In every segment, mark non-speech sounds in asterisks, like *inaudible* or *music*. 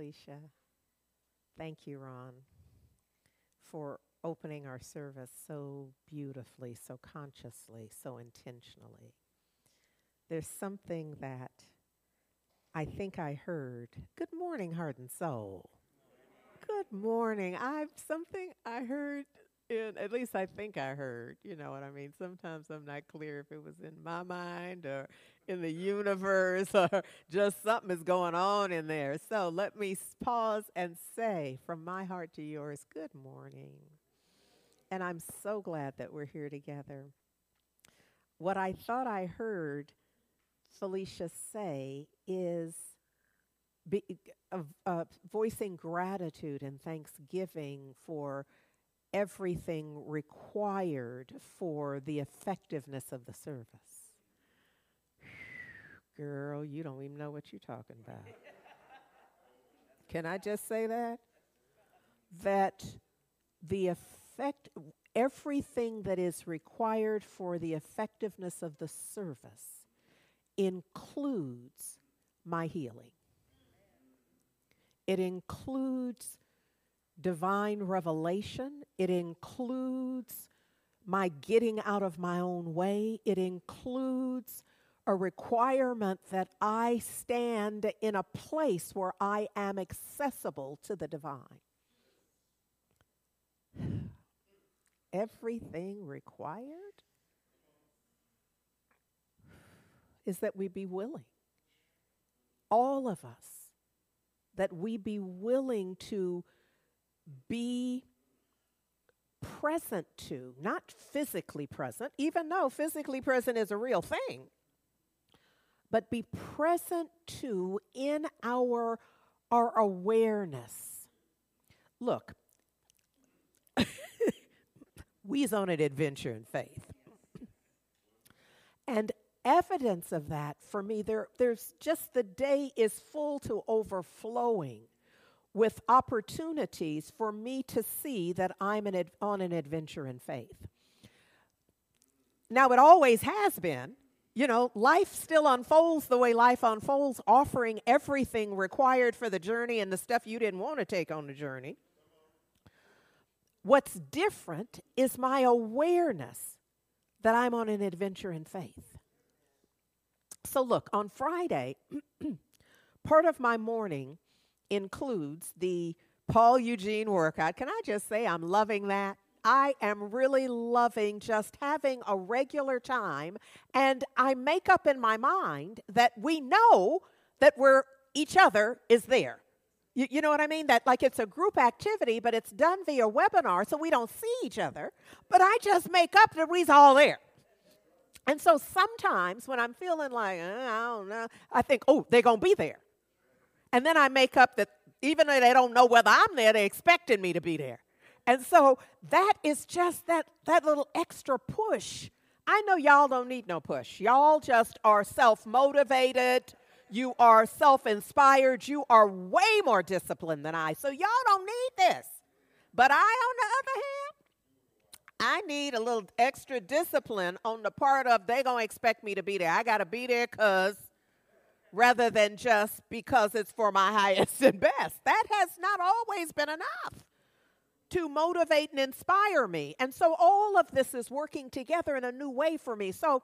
You, Thank you, Ron, for opening our service so beautifully, so consciously, so intentionally. There's something that I think I heard. Good morning, heart and soul. Good morning. I've something I heard in at least I think I heard, you know what I mean? Sometimes I'm not clear if it was in my mind or in the universe or just something is going on in there. So let me pause and say from my heart to yours, good morning. And I'm so glad that we're here together. What I thought I heard Felicia say is be, uh, uh, voicing gratitude and thanksgiving for everything required for the effectiveness of the service. Girl, you don't even know what you're talking about. Can I just say that? That the effect, everything that is required for the effectiveness of the service includes my healing. It includes divine revelation. It includes my getting out of my own way. It includes a requirement that I stand in a place where I am accessible to the divine. *sighs* Everything required *sighs* is that we be willing. All of us, that we be willing to be present to, not physically present, even though physically present is a real thing, but be present to in our, our awareness. Look, *laughs* we's on an adventure in faith. and evidence of that for me, there, there's just the day is full to overflowing with opportunities for me to see that I'm an ad- on an adventure in faith. Now, it always has been. You know, life still unfolds the way life unfolds, offering everything required for the journey and the stuff you didn't want to take on the journey. What's different is my awareness that I'm on an adventure in faith. So, look, on Friday, *clears throat* part of my morning includes the Paul Eugene workout. Can I just say I'm loving that? I am really loving just having a regular time, and I make up in my mind that we know that we're each other is there. You, you, know what I mean? That like it's a group activity, but it's done via webinar, so we don't see each other. But I just make up that we're all there. And so sometimes when I'm feeling like, uh, I don't know, I think, oh, they're going to be there. And then I make up that even though they don't know whether I'm there, they're expecting me to be there. And so that is just that, that little extra push. I know y'all don't need no push. Y'all just are self motivated. You are self inspired. You are way more disciplined than I. So y'all don't need this. But I, on the other hand, I need a little extra discipline on the part of they to expect me to be there. I got to be there because rather than just because it's for my *laughs* highest and best. That has not always been enough to motivate and inspire me. And so all of this is working together in a new way for me. So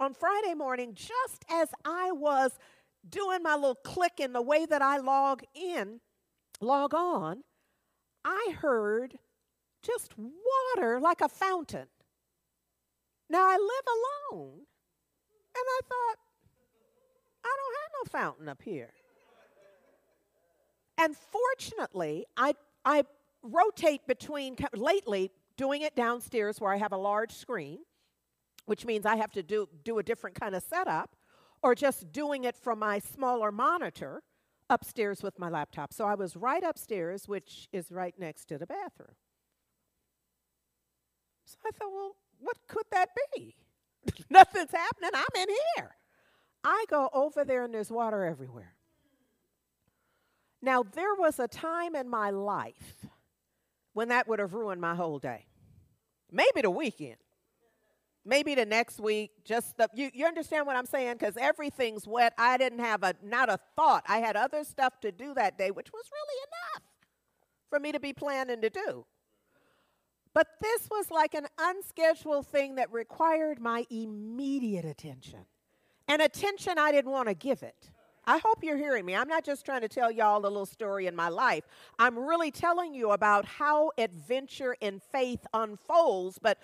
on Friday morning, just as I was doing my little click in the way that I log in, log on, I heard just water like a fountain. Now I live alone. And I thought, I don't have no fountain up here. And fortunately, I, I rotate between, lately, doing it downstairs where I have a large screen, which means I have to do, do a different kind of setup, or just doing it from my smaller monitor upstairs with my laptop. So I was right upstairs, which is right next to the bathroom. So I thought, well, what could that be? *laughs* Nothing's happening. I'm in here. I go over there and there's water everywhere. Now, there was a time in my life when that would have ruined my whole day, maybe the weekend. maybe the next week. Just the, you, you understand what I'm saying? Because everything's wet. I didn't have a not a thought. I had other stuff to do that day, which was really enough for me to be planning to do. But this was like an unscheduled thing that required my immediate attention, and attention I didn't want to give it. I hope you're hearing me. I'm not just trying to tell y'all a little story in my life. I'm really telling you about how adventure in faith unfolds, but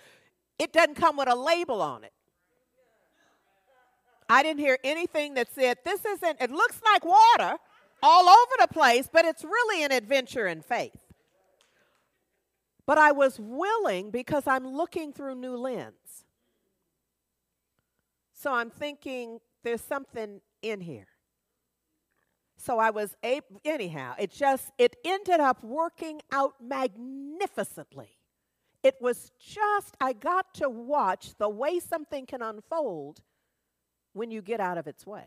it doesn't come with a label on it. I didn't hear anything that said, this isn't, it looks like water all over the place, but it's really an adventure in faith. But I was willing because I'm looking through new lens. So I'm thinking there's something in here. So I was able, anyhow, it just, it ended up working out magnificently. It was just, I got to watch the way something can unfold when you get out of its way.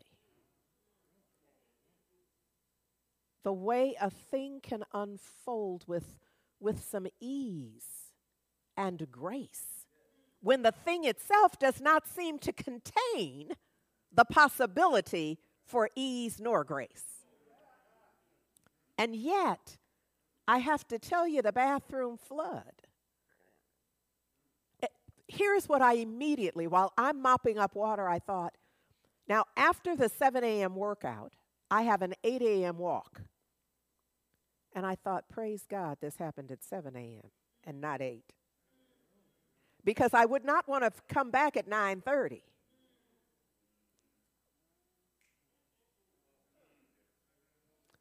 The way a thing can unfold with, with some ease and grace. When the thing itself does not seem to contain the possibility for ease nor grace. And yet, I have to tell you the bathroom flood. Eh, here's what I immediately, while I'm mopping up water, I thought, now after the 7 a.m. workout, I have an 8 a.m. walk. And I thought, praise God, this happened at 7 a.m. and not 8. Because I would not want to come back at 9:30.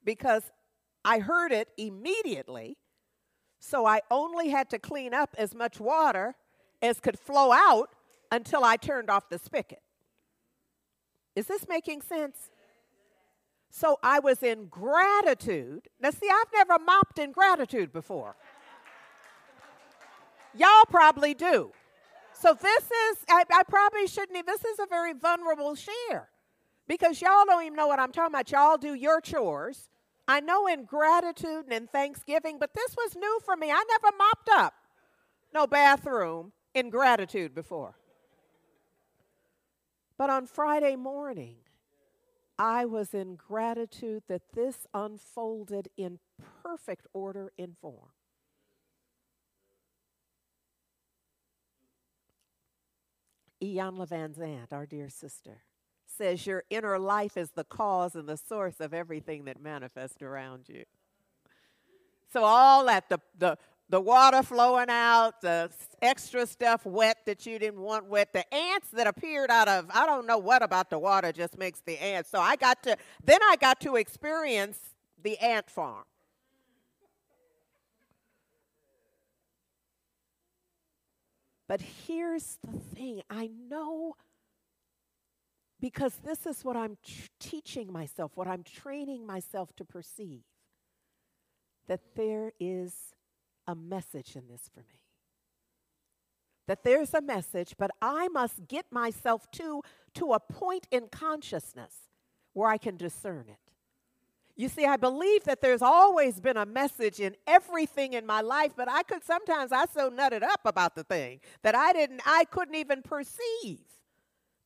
Because I heard it immediately, so I only had to clean up as much water as could flow out until I turned off the spigot. Is this making sense? So I was in gratitude. Now, see, I've never mopped in gratitude before. Y'all probably do. So this is, I, I probably shouldn't, this is a very vulnerable share because y'all don't even know what I'm talking about. Y'all do your chores I know in gratitude and in thanksgiving, but this was new for me. I never mopped up no bathroom in gratitude before. But on Friday morning, I was in gratitude that this unfolded in perfect order in form. Ian Iyanla Vanzant, our dear sister, says your inner life is the cause and the source of everything that manifests around you. So all that the the the water flowing out, the extra stuff wet that you didn't want wet, the ants that appeared out of I don't know what about the water just makes the ants. So I got to then I got to experience the ant farm. But here's the thing I know because this is what I'm tr- teaching myself, what I'm training myself to perceive that there is a message in this for me. That there's a message, but I must get myself to, to a point in consciousness where I can discern it. You see, I believe that there's always been a message in everything in my life, but I could sometimes I so nutted up about the thing that I didn't I couldn't even perceive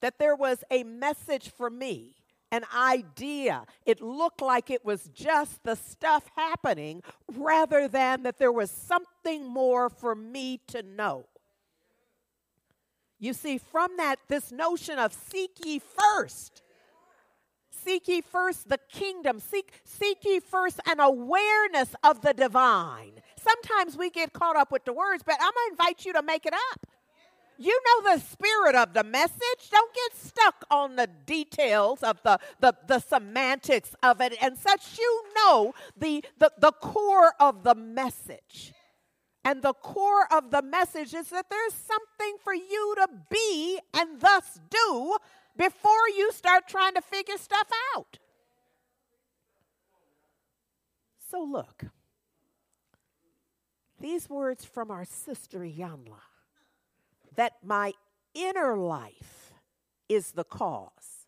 that there was a message for me, an idea. It looked like it was just the stuff happening rather than that there was something more for me to know. You see, from that, this notion of seek ye first. Seek ye first the kingdom. Seek, seek ye first an awareness of the divine. Sometimes we get caught up with the words, but I'm going to invite you to make it up. You know the spirit of the message. Don't get stuck on the details of the, the, the semantics of it and such. You know the, the, the core of the message. And the core of the message is that there's something for you to be and thus do before you start trying to figure stuff out. So, look, these words from our sister Iyanla that my inner life is the cause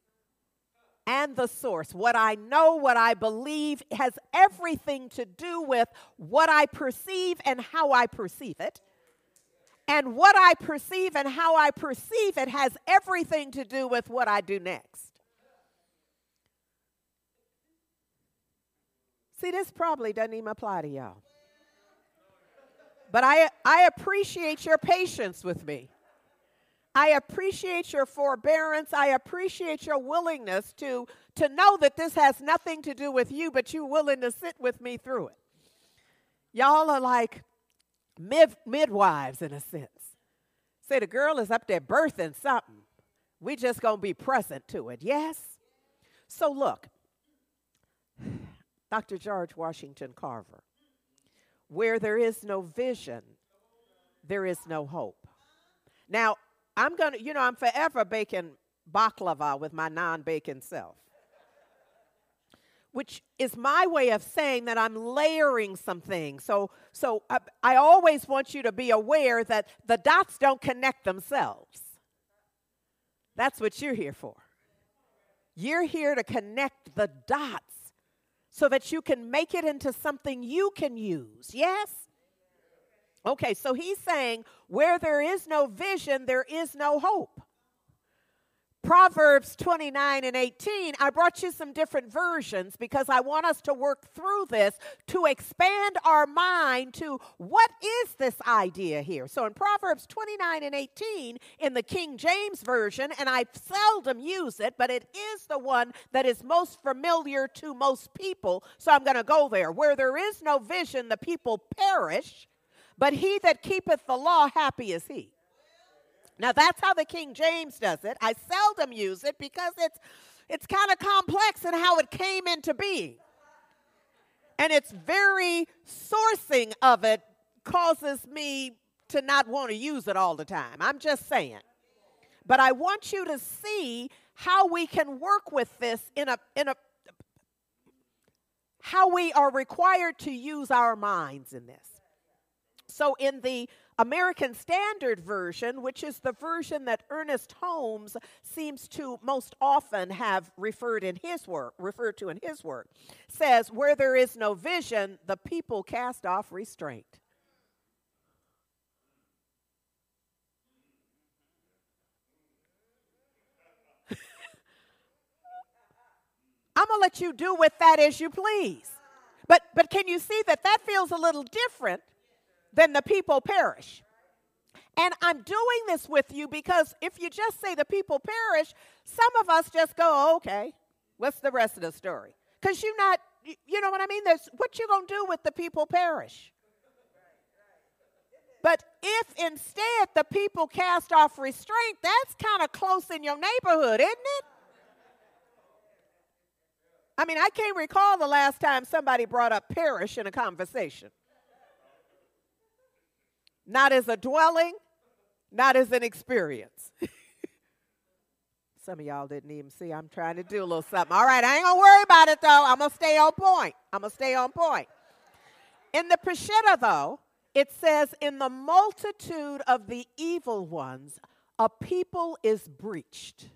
and the source. What I know, what I believe has everything to do with what I perceive and how I perceive it. And what I perceive and how I perceive it has everything to do with what I do next. See, this probably doesn't even apply to y'all. But I, I appreciate your patience with me. I appreciate your forbearance. I appreciate your willingness to, to know that this has nothing to do with you, but you're willing to sit with me through it. Y'all are like mid, midwives in a sense. Say the girl is up there birthing something. We just gonna be present to it. Yes? So look, *sighs* Dr. George Washington Carver, where there is no vision, there is no hope. Now, I'm going to, you know, I'm forever baking baklava with my non baking self, which is my way of saying that I'm layering some things. So, so I, I always want you to be aware that the dots don't connect themselves. That's what you're here for. You're here to connect the dots so that you can make it into something you can use. Yes? Okay, so he's saying where there is no vision, there is no hope. Proverbs 29 and 18, I brought you some different versions because I want us to work through this to expand our mind to what is this idea here. So in Proverbs 29 and 18, in the King James Version, and I seldom use it, but it is the one that is most familiar to most people, so I'm going to go there. Where there is no vision, the people perish but he that keepeth the law, happy is he. Now that's how the King James does it. I seldom use it because it's it's kind of complex in how it came into being. And it's very sourcing of it causes me to not want to use it all the time. I'm just saying. But I want you to see how we can work with this in a in a how we are required to use our minds in this. So, in the American Standard Version, which is the version that Ernest Holmes seems to most often have referred in his work, referred to in his work, says, "Where there is no vision, the people cast off restraint." *laughs* I'm going to let you do with that as you please. But but can you see that that feels a little different then the people perish. And I'm doing this with you because if you just say the people perish, some of us just go, oh, okay, what's the rest of the story? Because you're not, you know what I mean? There's what you gonna do with the people perish. But if instead the people cast off restraint, that's kind of close in your neighborhood, isn't it? I mean, I can't recall the last time somebody brought up perish in a conversation not as a dwelling, not as an experience. *laughs* Some of y'all didn't even see I'm trying to do a little something. All right, I ain't gonna worry about it though. I'm gonna stay on point. I'm gonna stay on point. In the Peshitta, though, it says, In the multitude of the evil ones, a people is breached.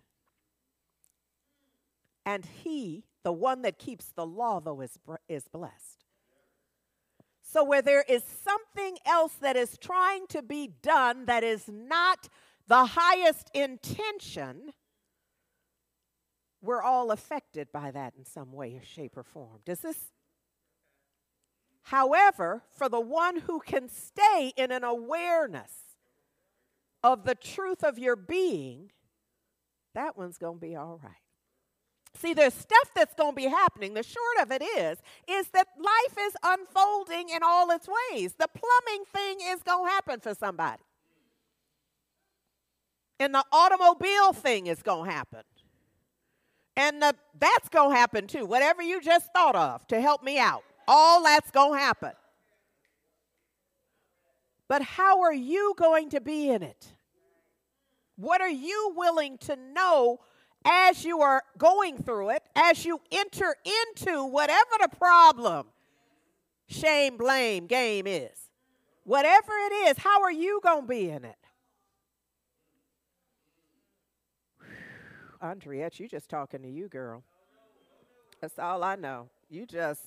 And he, the one that keeps the law, though, is, is blessed. So, where there is something else that is trying to be done that is not the highest intention, we're all affected by that in some way, or shape, or form. Does this? However, for the one who can stay in an awareness of the truth of your being, that one's going to be all right. See, there's stuff that's going to be happening. The short of it is, is that life is unfolding in all its ways. The plumbing thing is going to happen for somebody. And the automobile thing is going to happen. And the, that's going to happen too. Whatever you just thought of to help me out, all that's going to happen. But how are you going to be in it? What are you willing to know as you are going through it, as you enter into whatever the problem, shame, blame, game is, whatever it is, how are you going to be in it? Andriette, you just talking to you, girl. That's all I know. You just,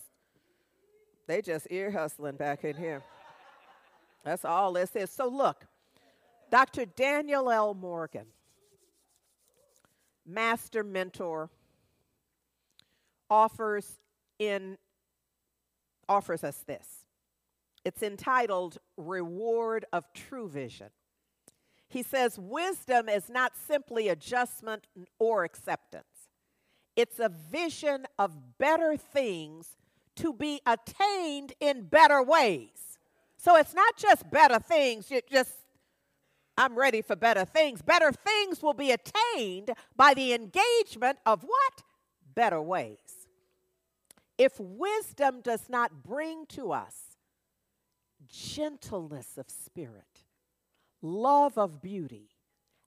they just ear hustling back in here. That's all this is. So look, Dr. Daniel L. Morgan, master mentor, offers in offers us this. It's entitled Reward of True Vision. He says wisdom is not simply adjustment or acceptance. It's a vision of better things to be attained in better ways. So it's not just better things, just I'm ready for better things. Better things will be attained by the engagement of what? Better ways. If wisdom does not bring to us gentleness of spirit, love of beauty,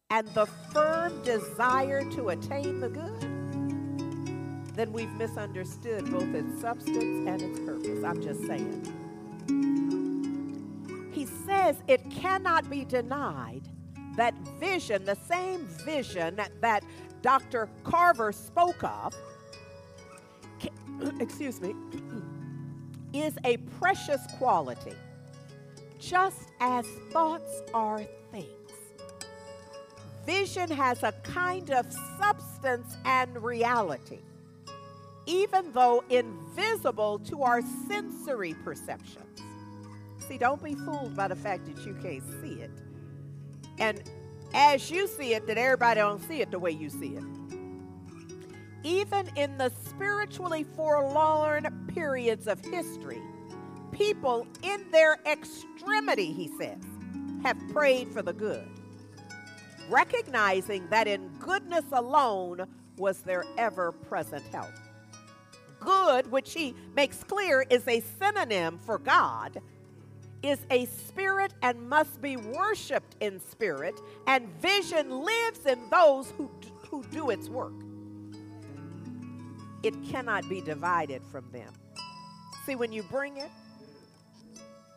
and the firm desire to attain the good, then we've misunderstood both its substance and its purpose. I'm just saying. It cannot be denied that vision, the same vision that Dr. Carver spoke of, *clears throat* excuse me, *clears throat* is a precious quality, just as thoughts are things. Vision has a kind of substance and reality even though invisible to our sensory perceptions. See, don't be fooled by the fact that you can't see it. And as you see it, that everybody don't see it the way you see it. Even in the spiritually forlorn periods of history, people in their extremity, he says, have prayed for the good, recognizing that in goodness alone was their ever present help good, which he makes clear is a synonym for God, is a spirit and must be worshiped in spirit, and vision lives in those who, who do its work. It cannot be divided from them. See, when you bring it,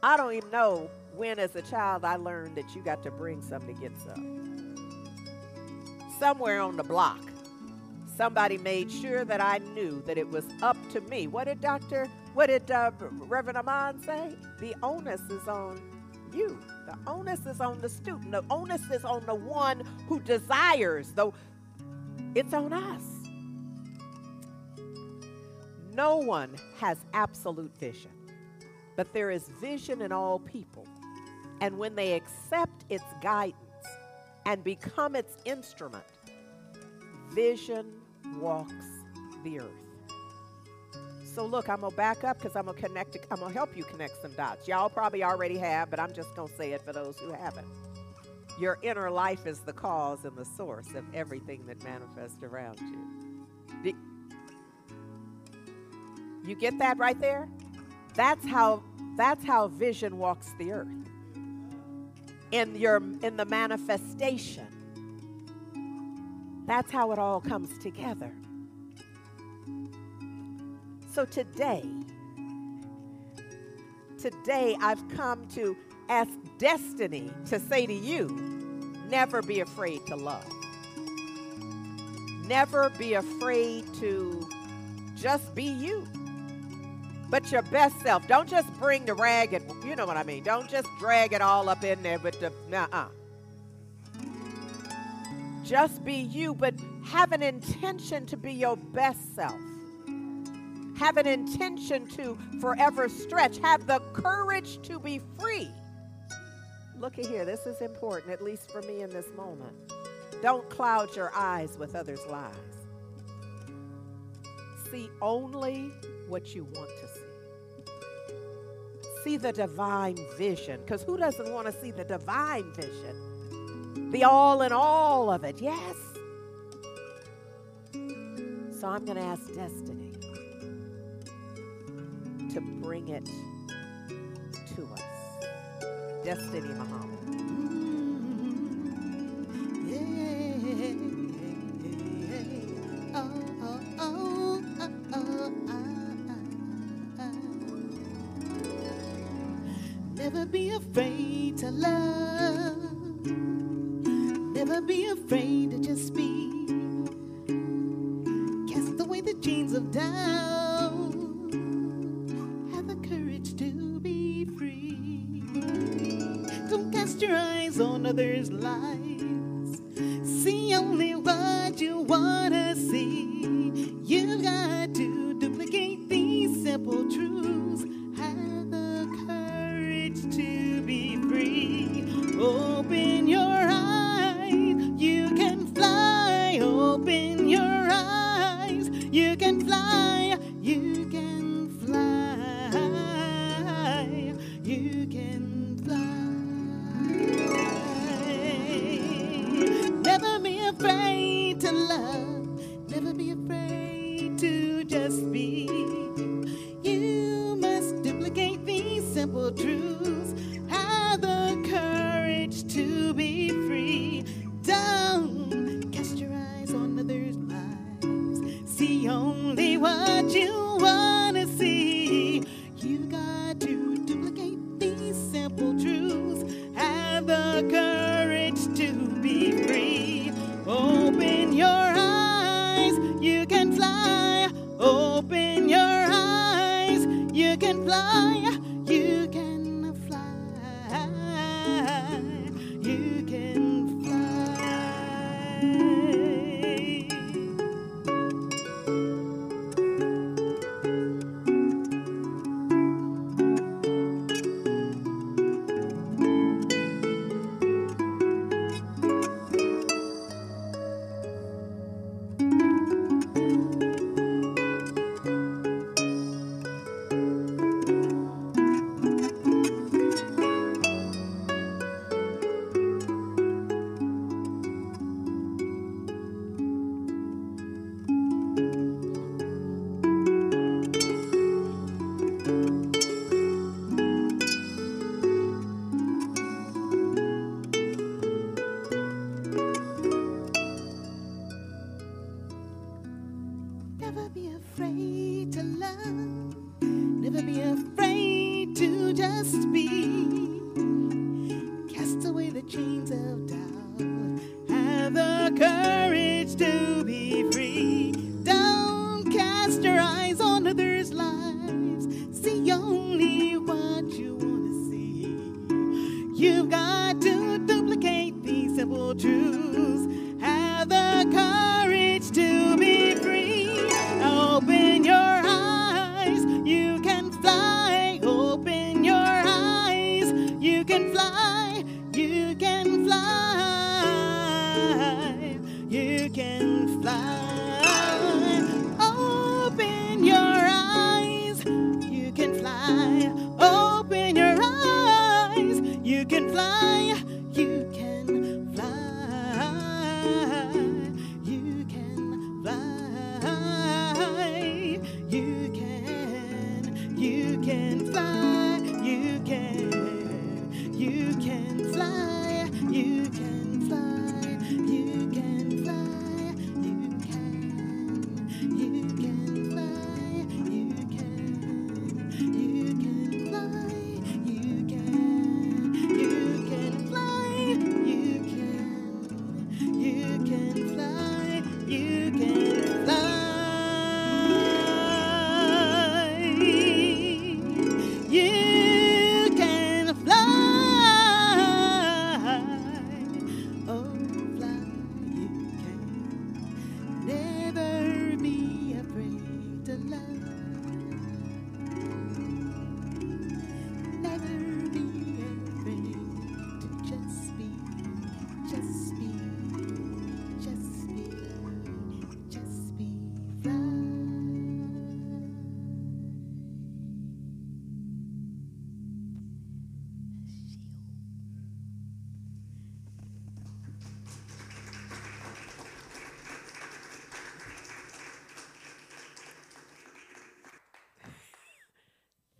I don't even know when, as a child, I learned that you got to bring something to get some. Somewhere on the block somebody made sure that I knew that it was up to me. What did Dr. What did uh, Reverend Amon say? The onus is on you. The onus is on the student. The onus is on the one who desires. Though it's on us. No one has absolute vision, but there is vision in all people. And when they accept its guidance and become its instrument, vision walks the earth. So look, I'm gonna back up because I'm gonna connect. I'm gonna help you connect some dots. Y'all probably already have, but I'm just gonna say it for those who haven't. Your inner life is the cause and the source of everything that manifests around you. You get that right there? That's how that's how vision walks the earth. In your in the manifestation that's how it all comes together. So today, today I've come to ask destiny to say to you never be afraid to love. Never be afraid to just be you. But your best self. Don't just bring the ragged, you know what I mean. Don't just drag it all up in there with the, nah uh. Just be you, but have an intention to be your best self. Have an intention to forever stretch. Have the courage to be free. Look at here, this is important, at least for me in this moment. Don't cloud your eyes with others' lies. See only what you want to see. See the divine vision, because who doesn't want to see the divine vision? The all in all of it. Yes. So I'm going to ask Destiny to bring it to us. Destiny Muhammad. There's life.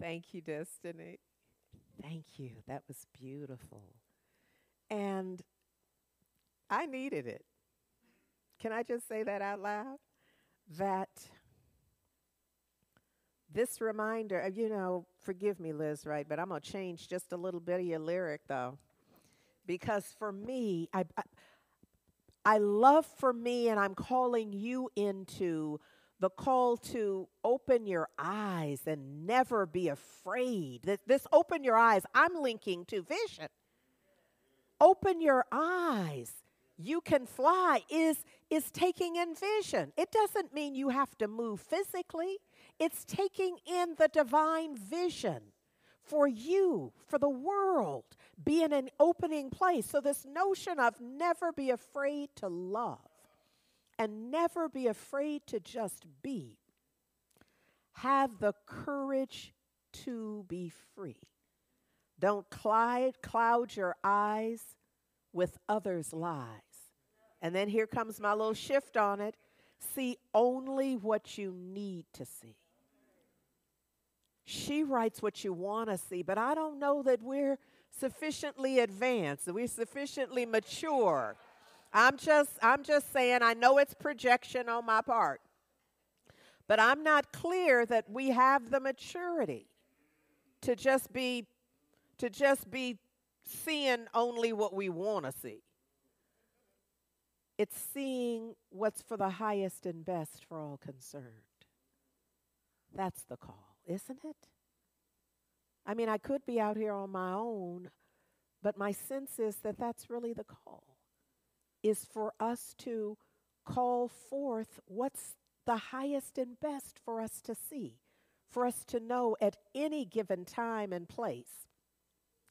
Thank you, Destiny. Thank you. That was beautiful. And I needed it. Can I just say that out loud? That this reminder, uh, you know, forgive me, Liz, right? But I'm going to change just a little bit of your lyric, though. Because for me, I, I, I love for me, and I'm calling you into the call to open your eyes and never be afraid. This open your eyes, I'm linking to vision. Open your eyes. You can fly is is taking in vision. It doesn't mean you have to move physically. It's taking in the divine vision for you, for the world, be in an opening place. So this notion of never be afraid to love and never be afraid to just be, have the courage to be free. Don't cloud, cloud your eyes with others' lies. And then here comes my little shift on it see only what you need to see. She writes what you want to see, but I don't know that we're sufficiently advanced, that we're sufficiently mature. I'm just I'm just saying I know it's projection on my part. But I'm not clear that we have the maturity to just be to just be seeing only what we want to see. It's seeing what's for the highest and best for all concerned. That's the call, isn't it? I mean, I could be out here on my own, but my sense is that that's really the call is for us to call forth what's the highest and best for us to see, for us to know at any given time and place.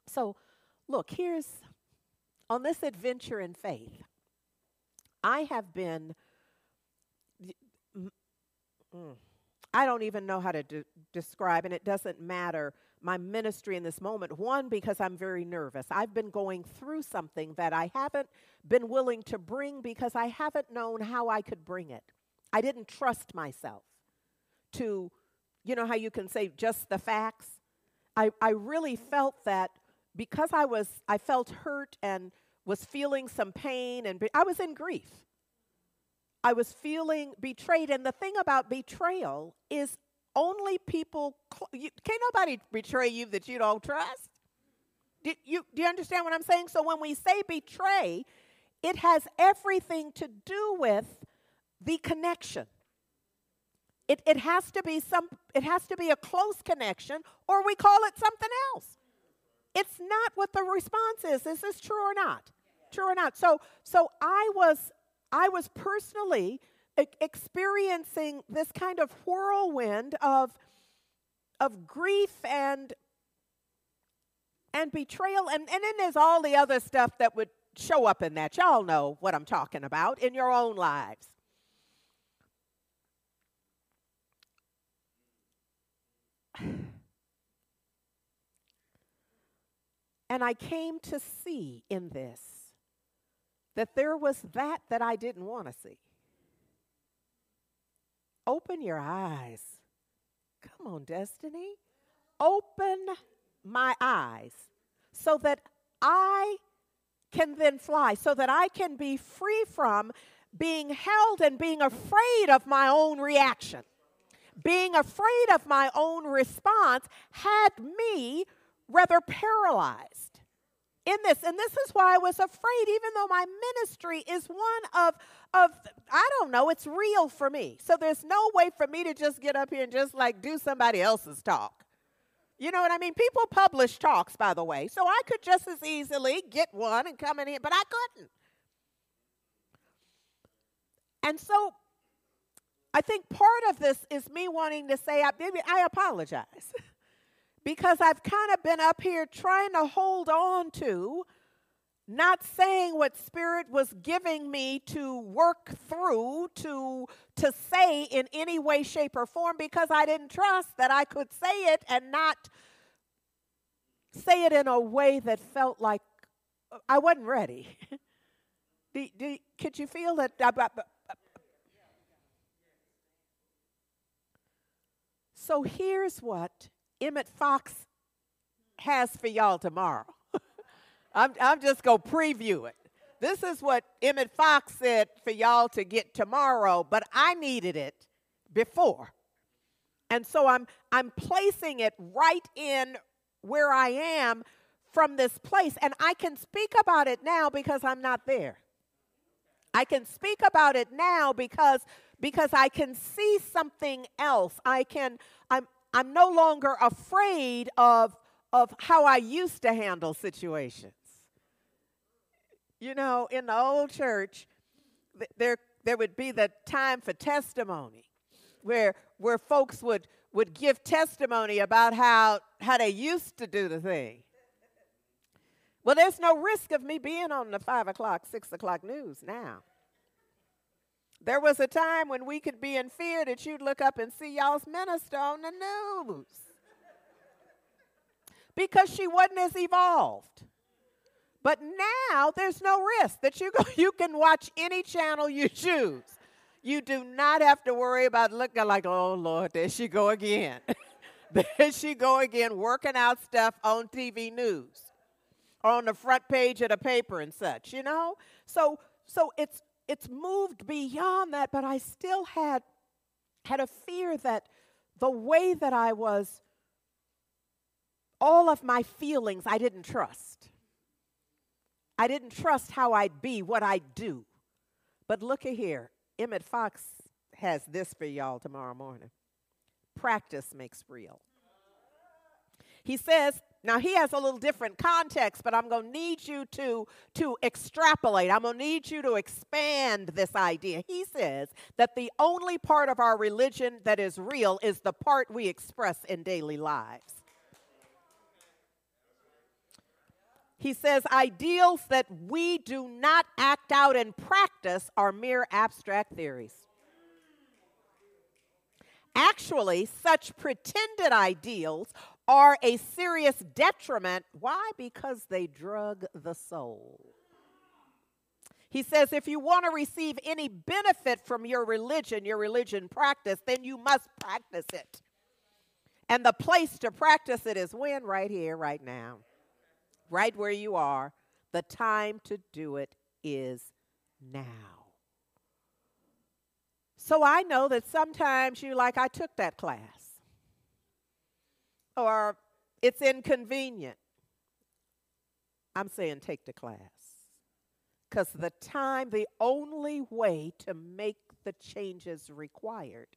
So, look, here's on this adventure in faith, I have been. Mm, I don't even know how to de- describe, and it doesn't matter my ministry in this moment. One, because I'm very nervous. I've been going through something that I haven't been willing to bring because I haven't known how I could bring it. I didn't trust myself to, you know, how you can say just the facts. I, I really felt that because I was, I felt hurt and was feeling some pain and I was in grief. I was feeling betrayed. And the thing about betrayal is only people, cl- you, can't nobody betray you that you don't trust. Do you, do you understand what I'm saying? So when we say betray, it has everything to do with the connection. It, it has to be some it has to be a close connection or we call it something else. It's not what the response is. Is this true or not? True or not? So so I was I was personally experiencing this kind of whirlwind of, of grief and, and betrayal. And, and then there's all the other stuff that would show up in that. Y'all know what I'm talking about in your own lives. *sighs* And I came to see in this that there was that that I didn't want to see. Open your eyes. Come on, Destiny. Open my eyes so that I can then fly, so that I can be free from being held and being afraid of my own reaction. Being afraid of my own response had me rather paralyzed in this. And this is why I was afraid, even though my ministry is one of, of I don't know, it's real for me. So there's no way for me to just get up here and just like do somebody else's talk. You know what I mean? People publish talks, by the way. So I could just as easily get one and come in here, but I couldn't. And so I think part of this is me wanting to say, I, I apologize. *laughs* because I've kind of been up here trying to hold on to, not saying what Spirit was giving me to work through, to, to say in any way, shape, or form, because I didn't trust that I could say it and not say it in a way that felt like I wasn't ready. *laughs* do, do, could you feel that? So here's what Emmett Fox has for y'all tomorrow. *laughs* I'm, I'm just going to preview it. This is what Emmett Fox said for y'all to get tomorrow, but I needed it before. And so I'm, I'm placing it right in where I am from this place. And I can speak about it now because I'm not there. I can speak about it now because because I can see something else. I can I'm I'm no longer afraid of, of how I used to handle situations. You know, in the old church, th- there there would be the time for testimony, where where folks would would give testimony about how how they used to do the thing. Well, there's no risk of me being on the five o'clock, six o'clock news now. There was a time when we could be in fear that you'd look up and see y'all's minister on the news because she wasn't as evolved. But now there's no risk that you go, *laughs* you can watch any channel you choose. You do not have to worry about looking like, oh Lord, there she go again. *laughs* there she go again, working out stuff on TV news or on the front page of the paper and such, you know? So so it's it's moved beyond that, but I still had had a fear that the way that I was all of my feelings I didn't trust. I didn't trust how I'd be, what I'd do. But look at here. Emmett Fox has this for y'all tomorrow morning. Practice makes real. He says, now he has a little different context, but I'm going to need you to, to extrapolate. I'm going to need you to expand this idea. He says that the only part of our religion that is real is the part we express in daily lives. He says ideals that we do not act out in practice are mere abstract theories. Actually, such pretended ideals are a serious detriment. Why? Because they drug the soul. He says if you want to receive any benefit from your religion, your religion practice, then you must practice it. And the place to practice it is when? Right here, right now. Right where you are. The time to do it is now. So I know that sometimes you like, I took that class or it's inconvenient. I'm saying take the class. Because the time, the only way to make the changes required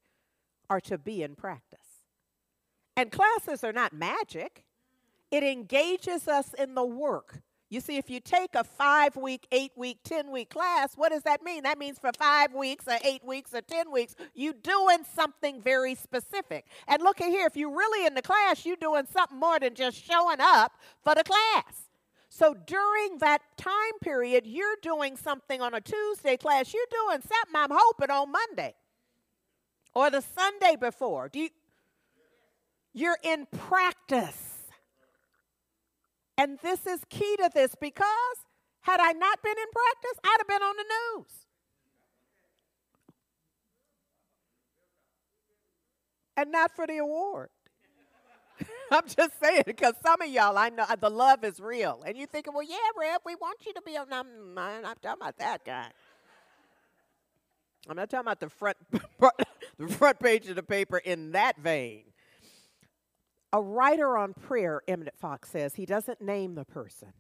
are to be in practice. And classes are not magic, it engages us in the work you see, if you take a five week, eight week, 10 week class, what does that mean? That means for five weeks or eight weeks or 10 weeks, you're doing something very specific. And look at here, if you're really in the class, you're doing something more than just showing up for the class. So during that time period, you're doing something on a Tuesday class, you're doing something, I'm hoping, on Monday or the Sunday before. Do you, you're in practice. And this is key to this because had I not been in practice, I'd have been on the news. And not for the award. *laughs* I'm just saying because some of y'all, I know the love is real, and you're thinking, "Well, yeah, Rev, we want you to be on." I'm, I'm not talking about that guy. I'm not talking about the front, *laughs* the front page of the paper in that vein. A writer on prayer, Emmett Fox says, he doesn't name the person.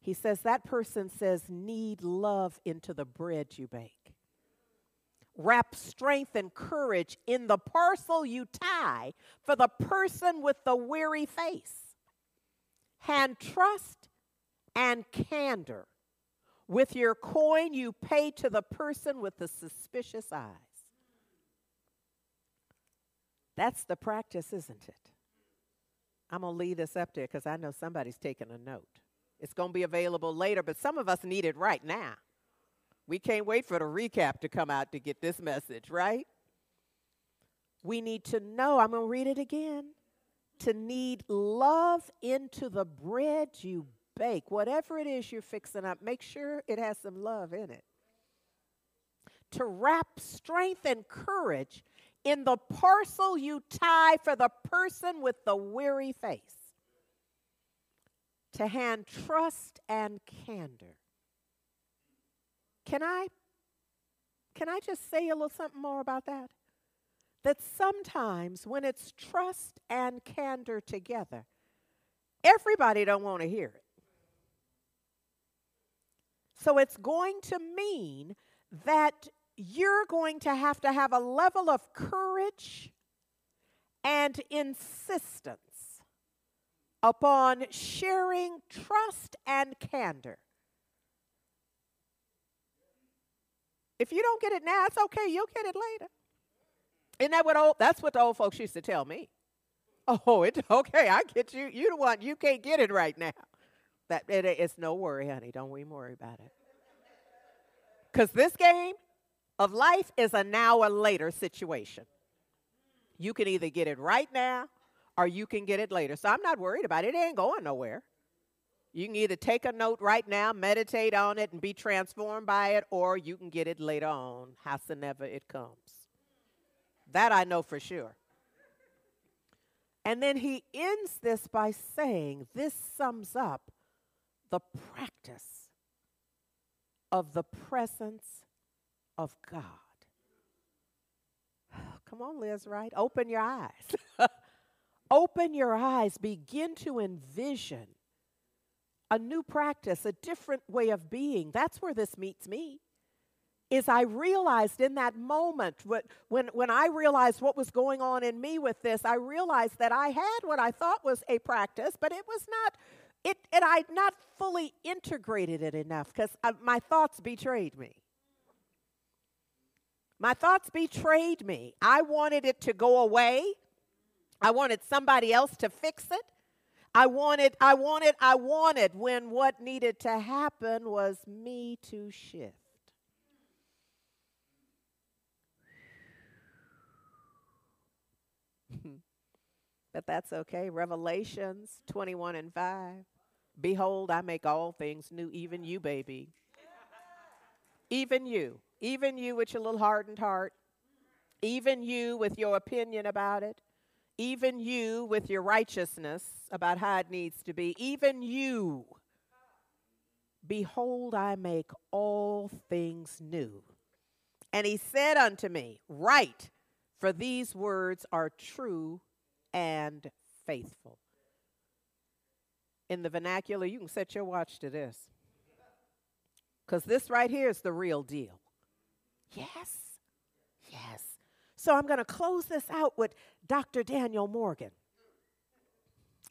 He says that person says, Knead love into the bread you bake. Wrap strength and courage in the parcel you tie for the person with the weary face. Hand trust and candor. With your coin, you pay to the person with the suspicious eyes. That's the practice, isn't it? I'm going to leave this up there because I know somebody's taking a note. It's going to be available later, but some of us need it right now. We can't wait for the recap to come out to get this message, right? We need to know, I'm going to read it again, to knead love into the bread you bake. Whatever it is you're fixing up, make sure it has some love in it. To wrap strength and courage in the parcel you tie for the person with the weary face. To hand trust and candor. Can I can I just say a little something more about that? That sometimes when it's trust and candor together, everybody don't want to hear it. So it's going to mean that you're going to have to have a level of courage and insistence upon sharing trust and candor If you don't get it now, it's okay. You'll get it later. Isn't that what old? That's what the old folks used to tell me. Oh, it's *laughs* okay. I get you. You the one. You can't get it right now. That it, it's no worry, honey. Don't even worry about it. Because this game of life is a now or later situation. You can either get it right now or you can get it later. So I'm not worried about it. It ain't going nowhere. You can either take a note right now, meditate on it, and be transformed by it, or you can get it later on, howsoever it comes. That I know for sure. And then he ends this by saying, This sums up the practice of the presence of God. *sighs* Come on, Liz, right? Open your eyes. *laughs* Open your eyes. Begin to envision a new practice, a different way of being. That's where this meets me. Is I realized in that moment, when, when I realized what was going on in me with this, I realized that I had what I thought was a practice, but it was not, it, and I'd not fully integrated it enough because uh, my thoughts betrayed me. My thoughts betrayed me. I wanted it to go away. I wanted somebody else to fix it. I wanted, I wanted, I wanted when what needed to happen was me to shift. *laughs* but that's okay. Revelations 21 and 5. Behold, I make all things new, even you, baby. even you. Even you with your little hardened heart. Even you with your opinion about it. Even you with your righteousness about how it needs to be. Even you. Behold, I make all things new. And he said unto me, Write, for these words are true and faithful. In the vernacular, you can set your watch to this. Because this right here is the real deal. Yes. Yes. So I'm going to close this out with Dr. Daniel Morgan.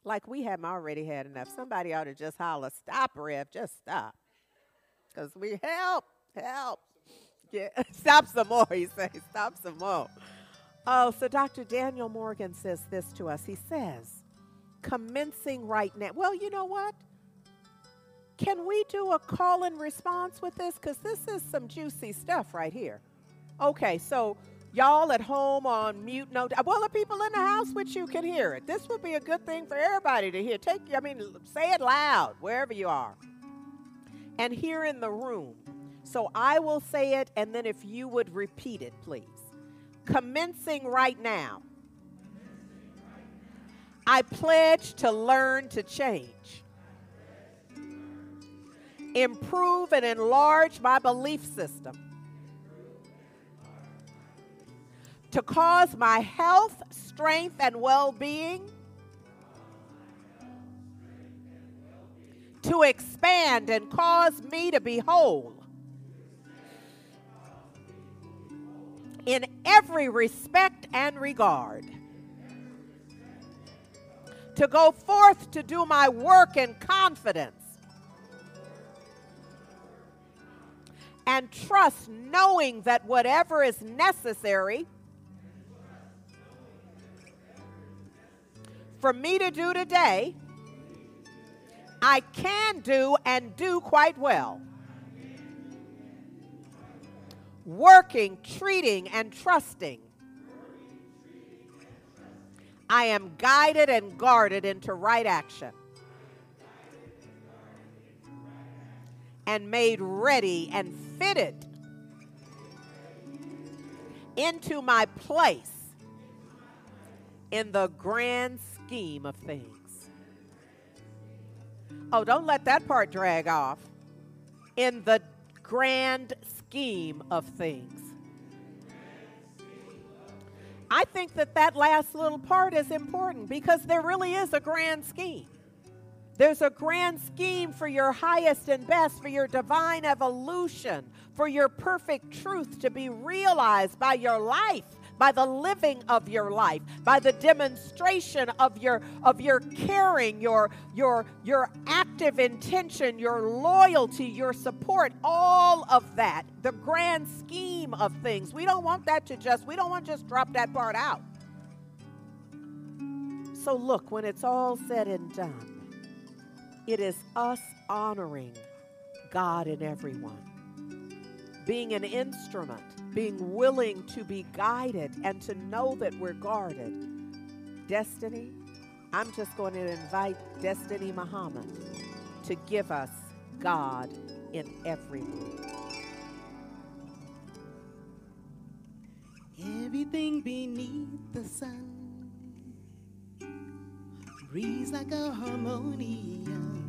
Like we haven't already had enough. Somebody ought to just holler, stop, Rev, just stop. Because we help, help. Yeah, *laughs* stop some more, he says, stop some more. Oh, so Dr. Daniel Morgan says this to us. He says, commencing right now. Well, you know what? Can we do a call and response with this? Because this is some juicy stuff right here. Okay, so y'all at home on mute note. Well, the people in the house with you can hear it. This would be a good thing for everybody to hear. Take, I mean, say it loud wherever you are. And here in the room. So I will say it, and then if you would repeat it, please. Commencing right now. I pledge to learn to change improve and enlarge my belief system, to cause my health, strength, and well being to expand and cause me to be whole. In every respect and regard, to go forth to do my work in confidence and trust knowing that whatever is necessary for me to do today, I can do and do quite well. Working, treating, and trusting. I am guided and guarded into right action. And made ready and fitted into my place in the grand scheme of things. Oh, don't let that part drag off. In the grand scheme of things. I think that that last little part is important because there really is a grand scheme. There's a grand scheme for your highest and best, for your divine evolution, for your perfect truth to be realized by your life by the living of your life, by the demonstration of your of your caring, your your your active intention, your loyalty, your support, all of that, the grand scheme of things. We don't want that to just we don't want to just drop that part out. So look, when it's all said and done, it is us honoring God in everyone being an instrument, being willing to be guided and to know that we're guarded. Destiny, I'm just going to invite Destiny Muhammad to give us God in everyone. Everything beneath the sun breathes like a harmonium.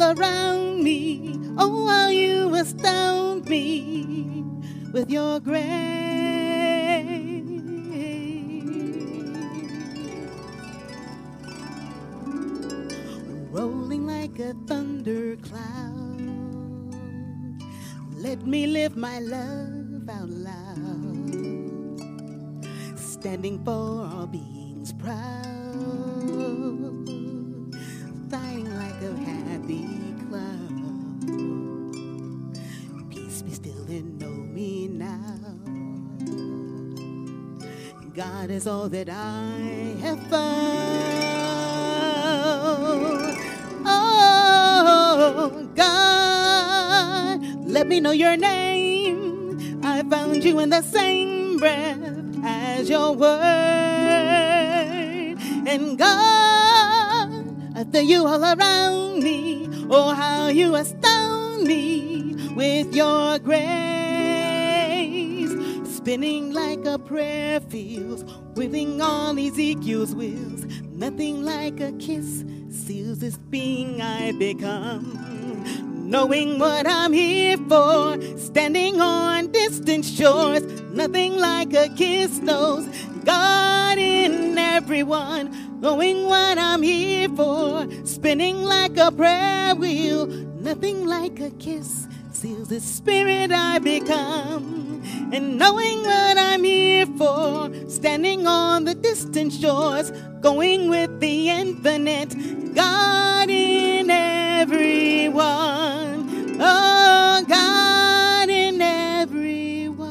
all around me. Oh, how you astound me with your grace. Is all that I have found. Oh, God, let me know your name. I found you in the same breath as your word. And God, I feel you all around me. Oh, how you astound me with your grace. Spinning like a prayer feels Whipping on Ezekiel's wheels, nothing like a kiss seals this being I become. Knowing what I'm here for, standing on distant shores, nothing like a kiss knows God in everyone. Knowing what I'm here for, spinning like a prayer wheel, nothing like a kiss seals the spirit I become and knowing what I'm here for, standing on the distant shores, going with the infinite God in everyone. Oh, God in everyone.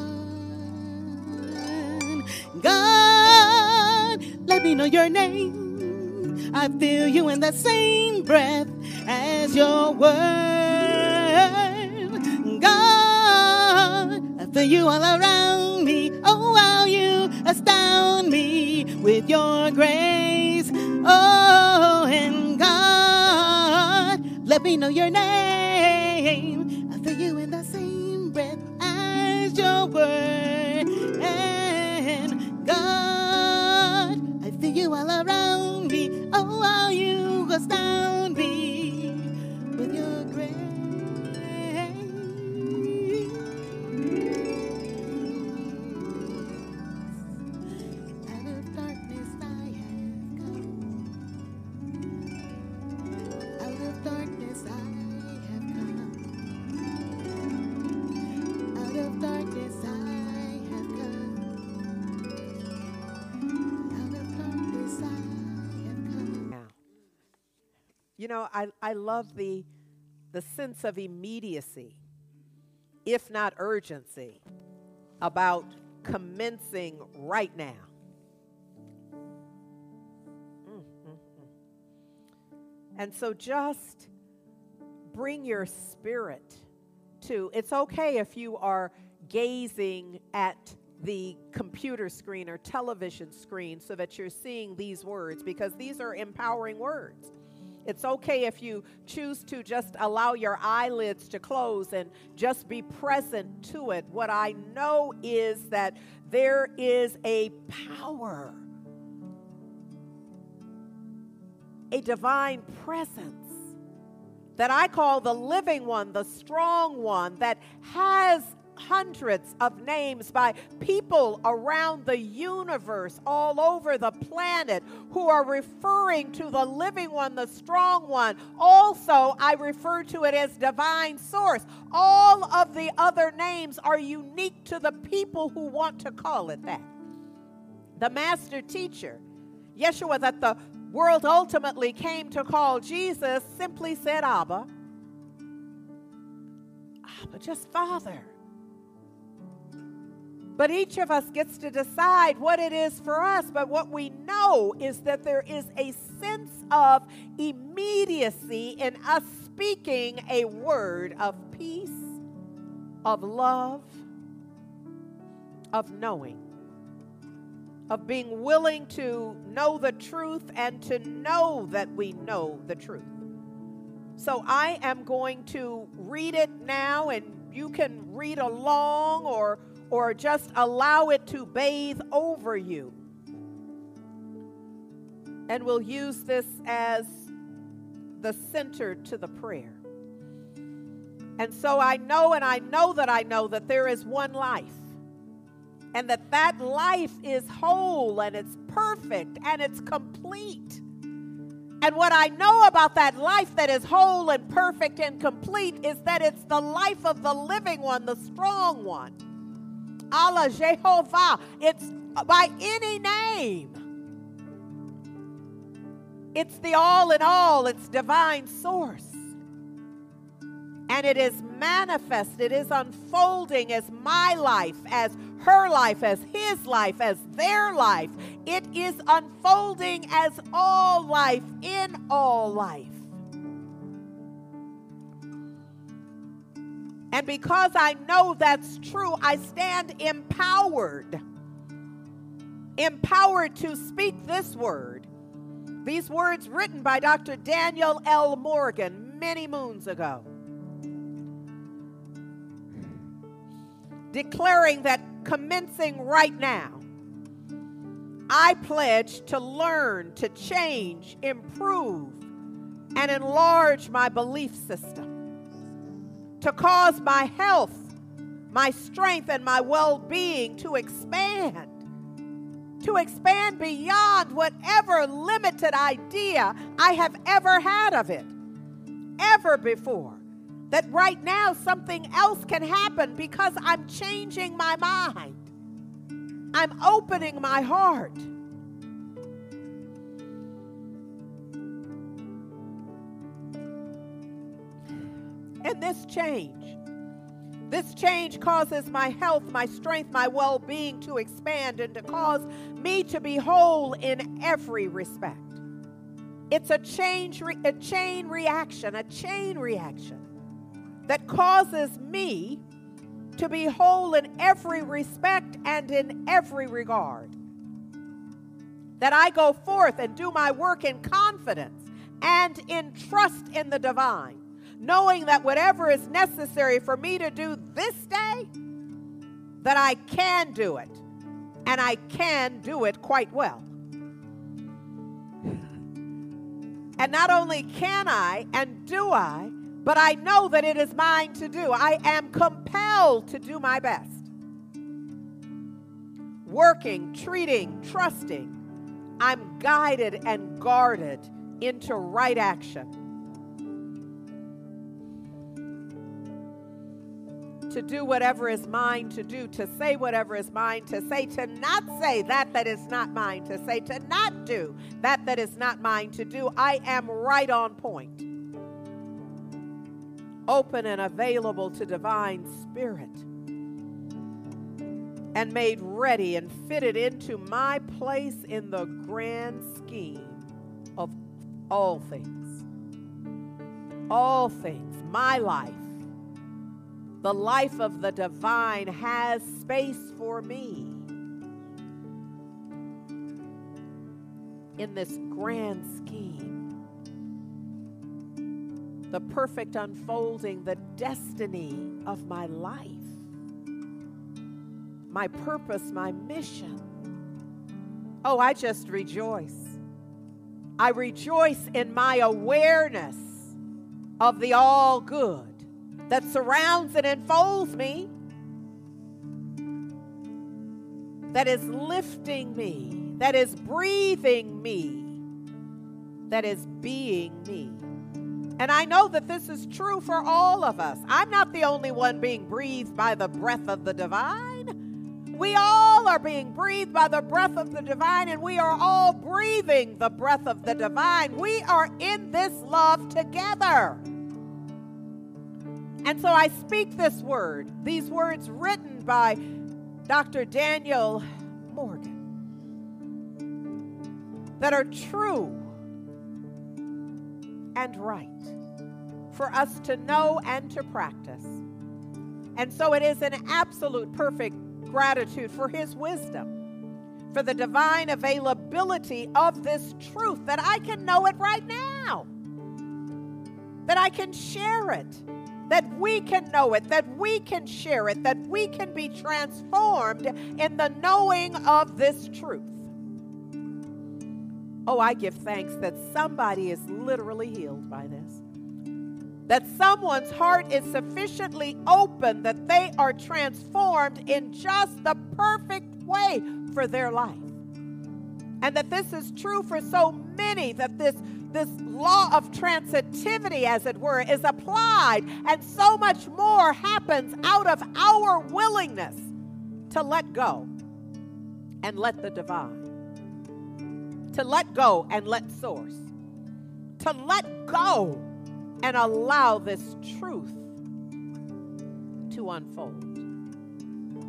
God, let me know your name. I feel you in the same breath as your word. For you all around me. Oh, how you astound me with your grace. Oh, and God, let me know your name. I feel you in the same breath as your word. And God, I feel you all around me. Oh, how you astound know, I, I love the, the sense of immediacy if not urgency, about commencing right now. Mm-hmm. And so just bring your spirit to it's okay if you are gazing at the computer screen or television screen so that you're seeing these words because these are empowering words. It's okay if you choose to just allow your eyelids to close and just be present to it. What I know is that there is a power, a divine presence that I call the living one, the strong one that has hundreds of names by people around the universe, all over the planet, who are referring to the living one, the strong one. Also, I refer to it as divine source. All of the other names are unique to the people who want to call it that. The master teacher, Yeshua, that the world ultimately came to call Jesus, simply said, Abba. Abba, just Father. But each of us gets to decide what it is for us. But what we know is that there is a sense of immediacy in us speaking a word of peace, of love, of knowing, of being willing to know the truth and to know that we know the truth. So I am going to read it now, and you can read along or or just allow it to bathe over you. And we'll use this as the center to the prayer. And so I know, and I know that I know that there is one life, and that that life is whole and it's perfect and it's complete. And what I know about that life that is whole and perfect and complete is that it's the life of the living one, the strong one. Allah Jehovah. It's by any name. It's the all in all, it's divine source. And it is manifest, it is unfolding as my life, as her life, as his life, as their life. It is unfolding as all life in all life. And because I know that's true, I stand empowered. Empowered to speak this word. These words written by Dr. Daniel L. Morgan many moons ago. Declaring that commencing right now, I pledge to learn, to change, improve, and enlarge my belief system to cause my health, my strength, and my well being to expand. To expand beyond whatever limited idea I have ever had of it, ever before. That right now something else can happen because I'm changing my mind. I'm opening my heart. And this change, this change causes my health, my strength, my well being to expand and to cause me to be whole in every respect. It's a change, a chain reaction, a chain reaction that causes me to be whole in every respect and in every regard. That I go forth and do my work in confidence and in trust in the divine knowing that whatever is necessary for me to do this day, that I can do it. And I can do it quite well. And not only can I and do I, but I know that it is mine to do. I am compelled to do my best. Working, treating, trusting, I'm guided and guarded into right action. To do whatever is mine to do, to say whatever is mine to say, to not say that that is not mine to say, to not do that that is not mine to do. I am right on point. open and available to divine spirit and made ready and fitted into my place in the grand scheme of all things. All things, my life, the life of the divine has space for me in this grand scheme the perfect unfolding, the destiny of my life, my purpose, my mission. Oh, I just rejoice. I rejoice in my awareness of the all good that surrounds and enfolds me, that is lifting me, that is breathing me, that is being me. And I know that this is true for all of us. I'm not the only one being breathed by the breath of the divine. We all are being breathed by the breath of the divine, and we are all breathing the breath of the divine. We are in this love together. And so I speak this word, these words written by Dr. Daniel Morgan, that are true and right for us to know and to practice. And so it is an absolute perfect gratitude for His wisdom, for the divine availability of this truth that I can know it right now, that I can share it, that we can know it, that we can share it, that we can be transformed in the knowing of this truth. Oh, I give thanks that somebody is literally healed by this that someone's heart is sufficiently open that they are transformed in just the perfect way for their life. And that this is true for so many, that this, this law of transitivity, as it were, is applied, and so much more happens out of our willingness to let go and let the divine, to let go and let source, to let go and allow this truth to unfold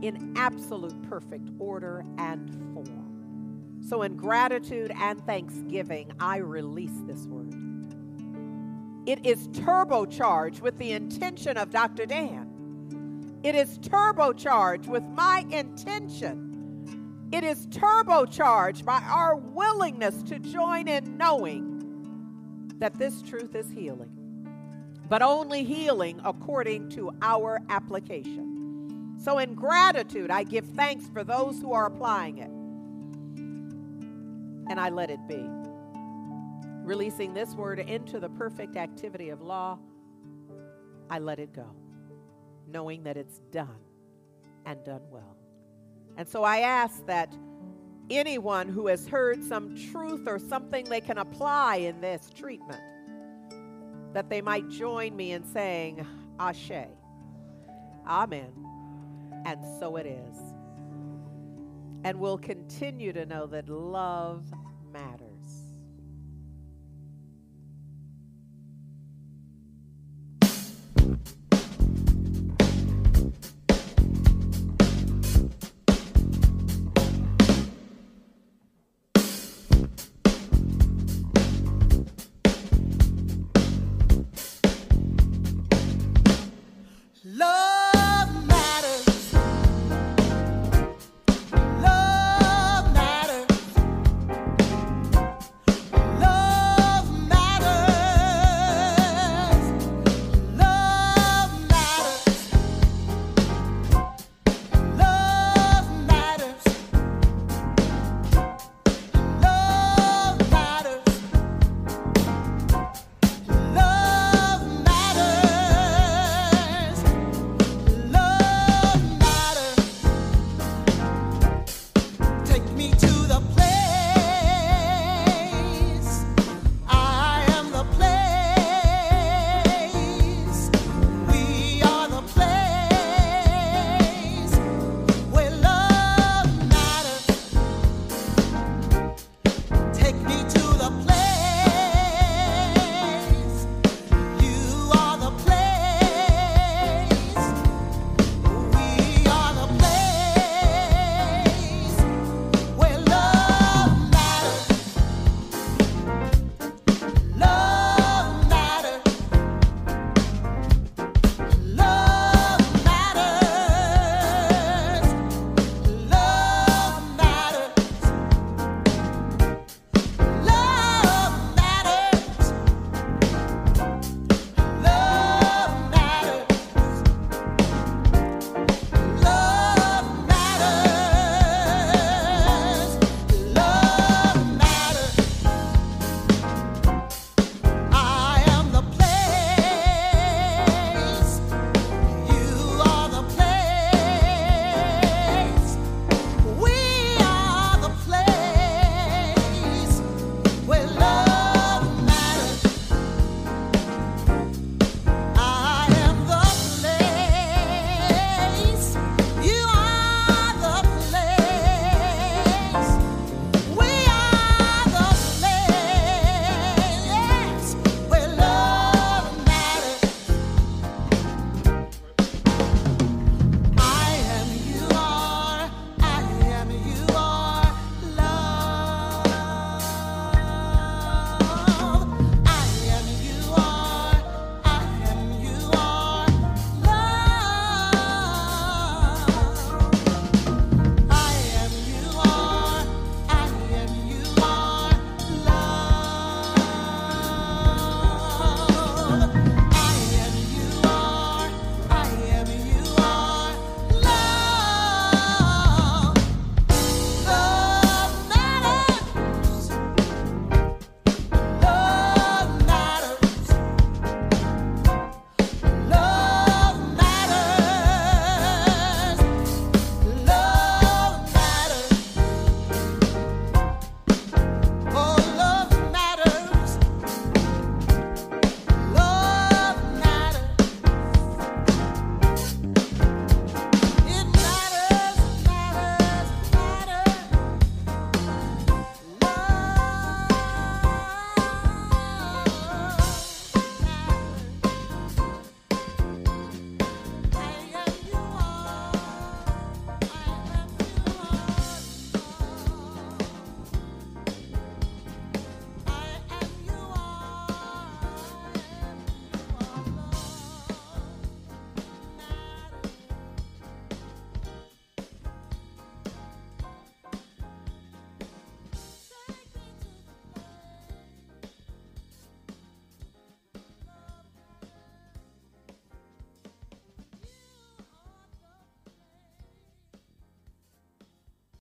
in absolute perfect order and. So, in gratitude and thanksgiving, I release this word. It is turbocharged with the intention of Dr. Dan. It is turbocharged with my intention. It is turbocharged by our willingness to join in knowing that this truth is healing but only healing according to our application. So, in gratitude, I give thanks for those who are applying it. And I let it be. Releasing this word into the perfect activity of law, I let it go, knowing that it's done and done well. And so I ask that anyone who has heard some truth or something they can apply in this treatment that they might join me in saying, Ashe. Amen. And so it is. And we'll continue to know that love matters.